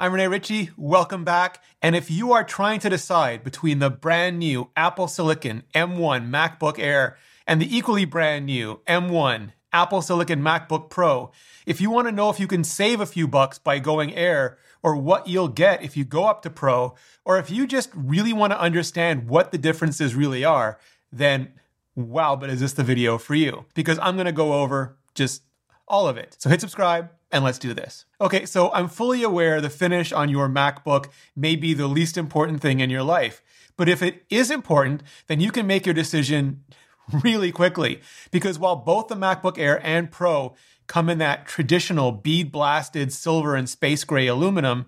I'm Rene Ritchie. Welcome back. And if you are trying to decide between the brand new Apple Silicon M1 MacBook Air and the equally brand new M1 Apple Silicon MacBook Pro, if you want to know if you can save a few bucks by going Air or what you'll get if you go up to Pro, or if you just really want to understand what the differences really are, then wow, but is this the video for you? Because I'm going to go over just all of it. So hit subscribe and let's do this. Okay, so I'm fully aware the finish on your MacBook may be the least important thing in your life. But if it is important, then you can make your decision really quickly. Because while both the MacBook Air and Pro come in that traditional bead blasted silver and space gray aluminum,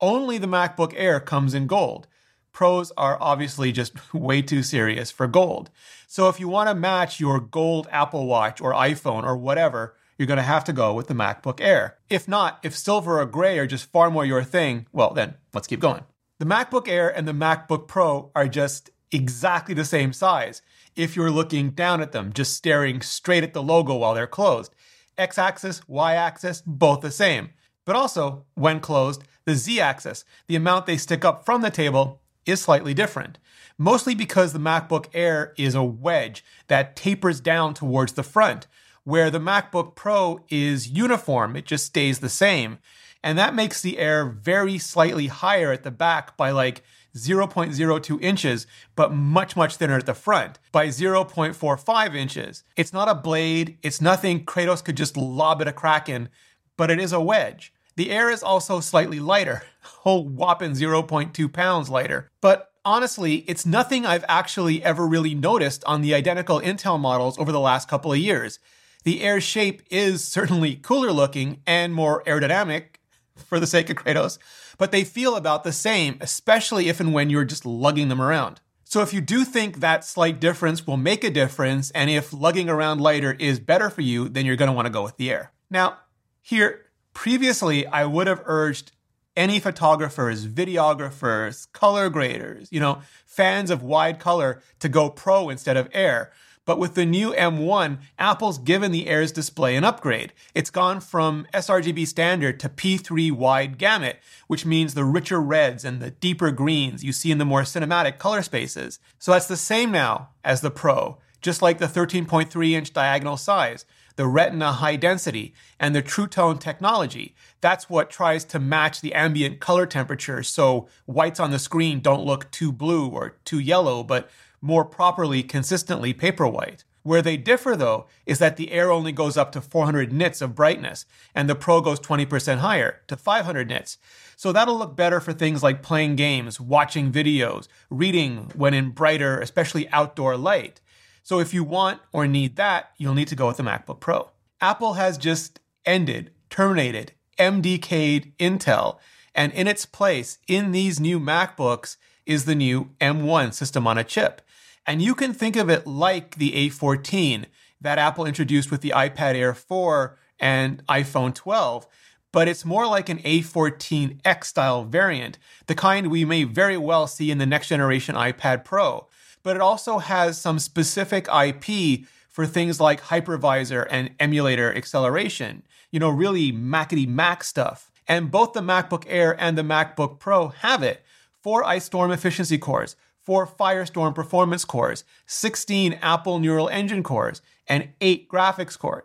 only the MacBook Air comes in gold. Pros are obviously just way too serious for gold. So if you want to match your gold Apple Watch or iPhone or whatever, you're going to have to go with the MacBook Air. If not, if silver or gray are just far more your thing, well, then let's keep going. The MacBook Air and the MacBook Pro are just exactly the same size if you're looking down at them, just staring straight at the logo while they're closed. X axis, Y axis, both the same. But also, when closed, the Z axis, the amount they stick up from the table, is slightly different. Mostly because the MacBook Air is a wedge that tapers down towards the front, where the MacBook Pro is uniform, it just stays the same. And that makes the Air very slightly higher at the back by like 0.02 inches, but much, much thinner at the front by 0.45 inches. It's not a blade, it's nothing Kratos could just lob at a Kraken, but it is a wedge. The Air is also slightly lighter, whole whopping 0.2 pounds lighter. But honestly, it's nothing I've actually ever really noticed on the identical Intel models over the last couple of years. The air's shape is certainly cooler looking and more aerodynamic, for the sake of Kratos, but they feel about the same, especially if and when you're just lugging them around. So if you do think that slight difference will make a difference, and if lugging around lighter is better for you, then you're going to want to go with the air. Now, here, previously, I would have urged any photographers, videographers, color graders, you know, fans of wide color to go pro instead of air. But with the new M1, Apple's given the Air's display an upgrade. It's gone from sRGB standard to P3 wide gamut, which means the richer reds and the deeper greens you see in the more cinematic color spaces. So that's the same now as the Pro, just like the 13.3 inch diagonal size, the Retina high density, and the True Tone technology. That's what tries to match the ambient color temperature so whites on the screen don't look too blue or too yellow, but more properly, consistently paper white. Where they differ, though, is that the Air only goes up to 400 nits of brightness, and the Pro goes 20% higher to 500 nits. So that'll look better for things like playing games, watching videos, reading when in brighter, especially outdoor light. So if you want or need that, you'll need to go with the MacBook Pro. Apple has just ended, terminated, MDK'd Intel, and in its place, in these new MacBooks, is the new M1 system on a chip. And you can think of it like the A14 that Apple introduced with the iPad Air 4 and iPhone 12, but it's more like an A14X style variant, the kind we may very well see in the next generation iPad Pro. But it also has some specific IP for things like hypervisor and emulator acceleration, you know, really Macity Mac stuff. And both the MacBook Air and the MacBook Pro have it. Four Ice Storm efficiency cores, four Firestorm performance cores, 16 Apple Neural Engine cores, and eight graphics cores.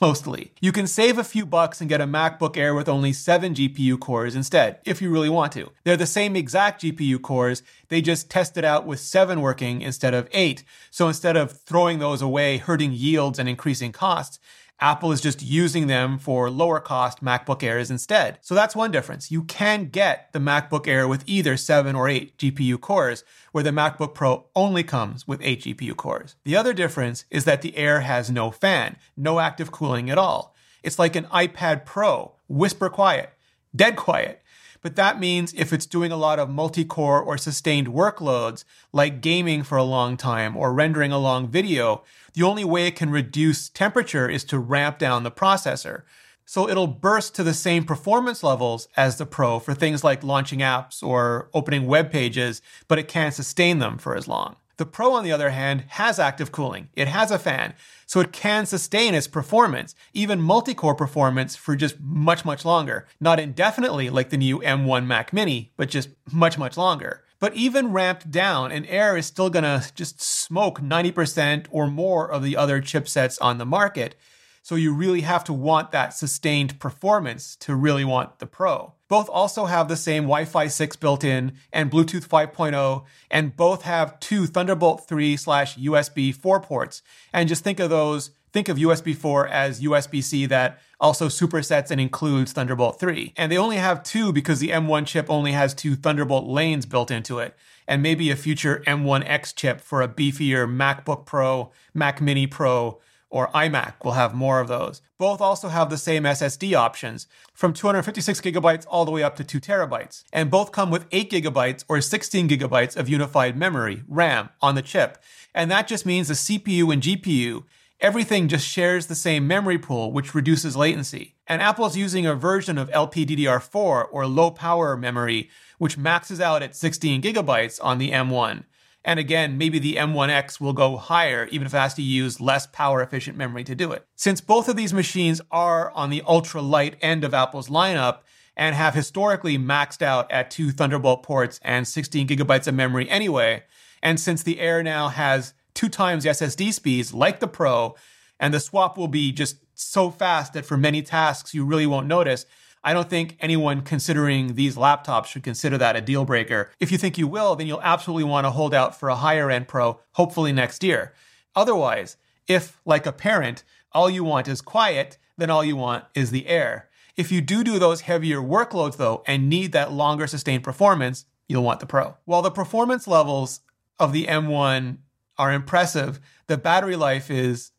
Mostly. You can save a few bucks and get a MacBook Air with only seven GPU cores instead, if you really want to. They're the same exact GPU cores, they just tested out with seven working instead of eight. So instead of throwing those away, hurting yields and increasing costs, Apple is just using them for lower cost MacBook Airs instead. So that's one difference. You can get the MacBook Air with either 7 or 8 GPU cores, where the MacBook Pro only comes with 8 GPU cores. The other difference is that the Air has no fan, no active cooling at all. It's like an iPad Pro, whisper quiet, dead quiet. But that means if it's doing a lot of multi core or sustained workloads, like gaming for a long time or rendering a long video, the only way it can reduce temperature is to ramp down the processor. So it'll burst to the same performance levels as the Pro for things like launching apps or opening web pages, but it can't sustain them for as long. The Pro, on the other hand, has active cooling. It has a fan, so it can sustain its performance, even multi-core performance for just much, much longer. Not indefinitely like the new M1 Mac Mini, but just much, much longer. But even ramped down, an Air is still gonna just smoke 90% or more of the other chipsets on the market. So you really have to want that sustained performance to really want the Pro. Both also have the same Wi Fi 6 built in and Bluetooth 5.0, and both have two Thunderbolt 3 slash USB 4 ports. And just think of those, think of USB 4 as USB C that also supersets and includes Thunderbolt 3. And they only have two because the M1 chip only has two Thunderbolt lanes built into it, and maybe a future M1X chip for a beefier MacBook Pro, Mac Mini Pro, or iMac will have more of those. Both also have the same SSD options, from 256 gigabytes all the way up to 2 terabytes. And both come with 8 gigabytes or 16 gigabytes of unified memory, RAM, on the chip. And that just means the CPU and GPU, everything just shares the same memory pool, which reduces latency. And Apple's using a version of LPDDR4 or low power memory, which maxes out at 16 gigabytes on the M1. And again, maybe the M1X will go higher, even if it has to use less power efficient memory to do it. Since both of these machines are on the ultra light end of Apple's lineup and have historically maxed out at two Thunderbolt ports and 16 gigabytes of memory anyway, and since the Air now has two times the SSD speeds like the Pro, and the swap will be just so fast that for many tasks you really won't notice, I don't think anyone considering these laptops should consider that a deal breaker. If you think you will, then you'll absolutely want to hold out for a higher end Pro, hopefully next year. Otherwise, if, like a parent, all you want is quiet, then all you want is the air. If you do do those heavier workloads though and need that longer sustained performance, you'll want the Pro. While the performance levels of the M1 are impressive, the battery life is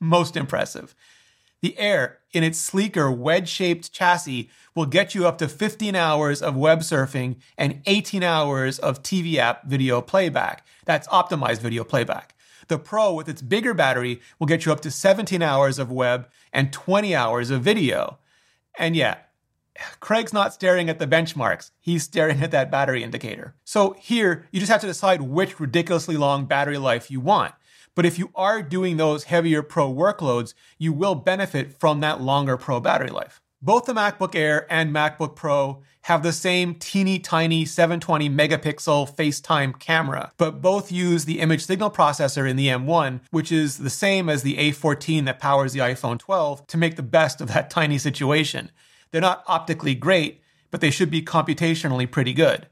most impressive. The Air, in its sleeker wedge shaped chassis, will get you up to 15 hours of web surfing and 18 hours of TV app video playback. That's optimized video playback. The Pro, with its bigger battery, will get you up to 17 hours of web and 20 hours of video. And yeah, Craig's not staring at the benchmarks. He's staring at that battery indicator. So here, you just have to decide which ridiculously long battery life you want. But if you are doing those heavier pro workloads, you will benefit from that longer pro battery life. Both the MacBook Air and MacBook Pro have the same teeny tiny 720 megapixel FaceTime camera, but both use the image signal processor in the M1, which is the same as the A14 that powers the iPhone 12, to make the best of that tiny situation. They're not optically great, but they should be computationally pretty good.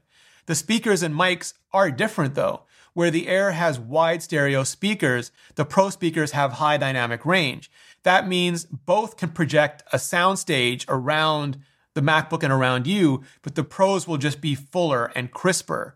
The speakers and mics are different though. Where the Air has wide stereo speakers, the Pro speakers have high dynamic range. That means both can project a soundstage around the MacBook and around you, but the Pros will just be fuller and crisper.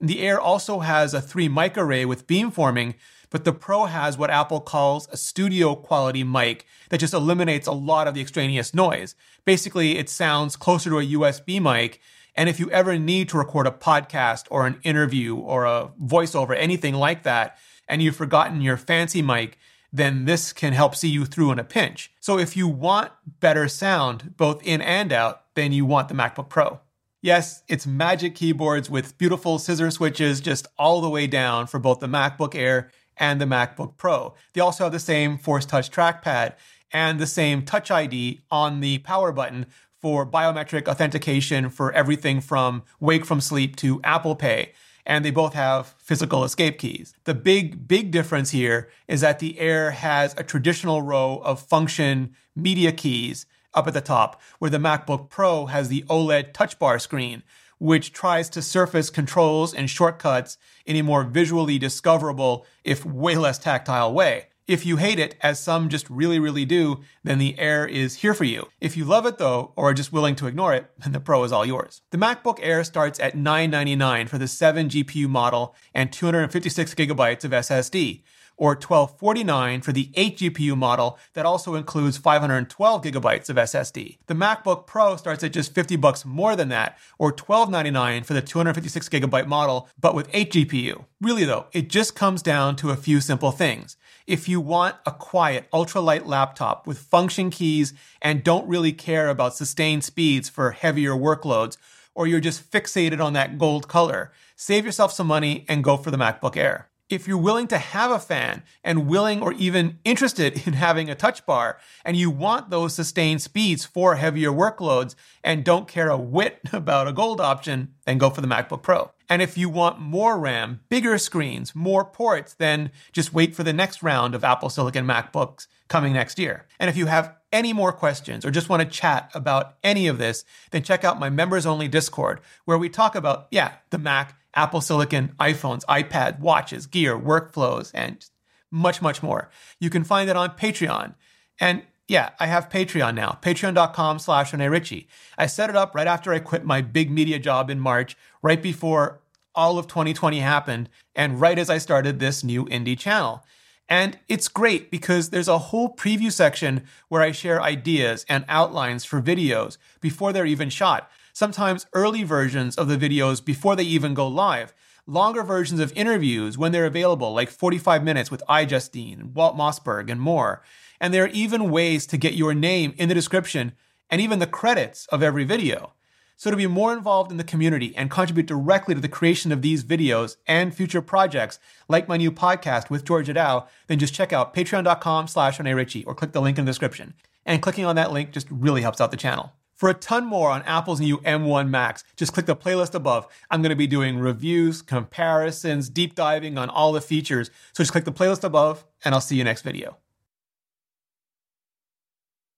The Air also has a 3 mic array with beamforming, but the Pro has what Apple calls a studio quality mic that just eliminates a lot of the extraneous noise. Basically, it sounds closer to a USB mic and if you ever need to record a podcast or an interview or a voiceover, anything like that, and you've forgotten your fancy mic, then this can help see you through in a pinch. So if you want better sound, both in and out, then you want the MacBook Pro. Yes, it's magic keyboards with beautiful scissor switches just all the way down for both the MacBook Air and the MacBook Pro. They also have the same Force Touch trackpad and the same Touch ID on the power button for biometric authentication for everything from Wake from Sleep to Apple Pay. And they both have physical escape keys. The big, big difference here is that the Air has a traditional row of function media keys up at the top, where the MacBook Pro has the OLED touch bar screen, which tries to surface controls and shortcuts in a more visually discoverable, if way less tactile way. If you hate it, as some just really, really do, then the Air is here for you. If you love it though, or are just willing to ignore it, then the Pro is all yours. The MacBook Air starts at 999 for the 7 GPU model and 256 gigabytes of SSD or 1249 for the 8 GPU model that also includes 512 gigabytes of SSD. The MacBook Pro starts at just 50 bucks more than that, or 1299 for the 256 gigabyte model, but with 8 GPU. Really though, it just comes down to a few simple things. If you want a quiet, ultralight laptop with function keys and don't really care about sustained speeds for heavier workloads, or you're just fixated on that gold color, save yourself some money and go for the MacBook Air. If you're willing to have a fan and willing or even interested in having a touch bar and you want those sustained speeds for heavier workloads and don't care a whit about a gold option, then go for the MacBook Pro. And if you want more RAM, bigger screens, more ports, then just wait for the next round of Apple Silicon MacBooks coming next year. And if you have any more questions or just want to chat about any of this, then check out my members only Discord where we talk about, yeah, the Mac Apple Silicon, iPhones, iPad, watches, gear, workflows, and much, much more. You can find it on Patreon. And yeah, I have Patreon now, patreon.com slash Rene Ritchie. I set it up right after I quit my big media job in March, right before all of 2020 happened, and right as I started this new indie channel. And it's great because there's a whole preview section where I share ideas and outlines for videos before they're even shot sometimes early versions of the videos before they even go live, longer versions of interviews when they're available, like 45 minutes with iJustine, Walt Mossberg, and more. And there are even ways to get your name in the description and even the credits of every video. So to be more involved in the community and contribute directly to the creation of these videos and future projects, like my new podcast with Georgia Dow, then just check out patreon.com slash Ritchie or click the link in the description. And clicking on that link just really helps out the channel. For a ton more on Apple's new M1 Macs, just click the playlist above. I'm going to be doing reviews, comparisons, deep diving on all the features. So just click the playlist above, and I'll see you next video.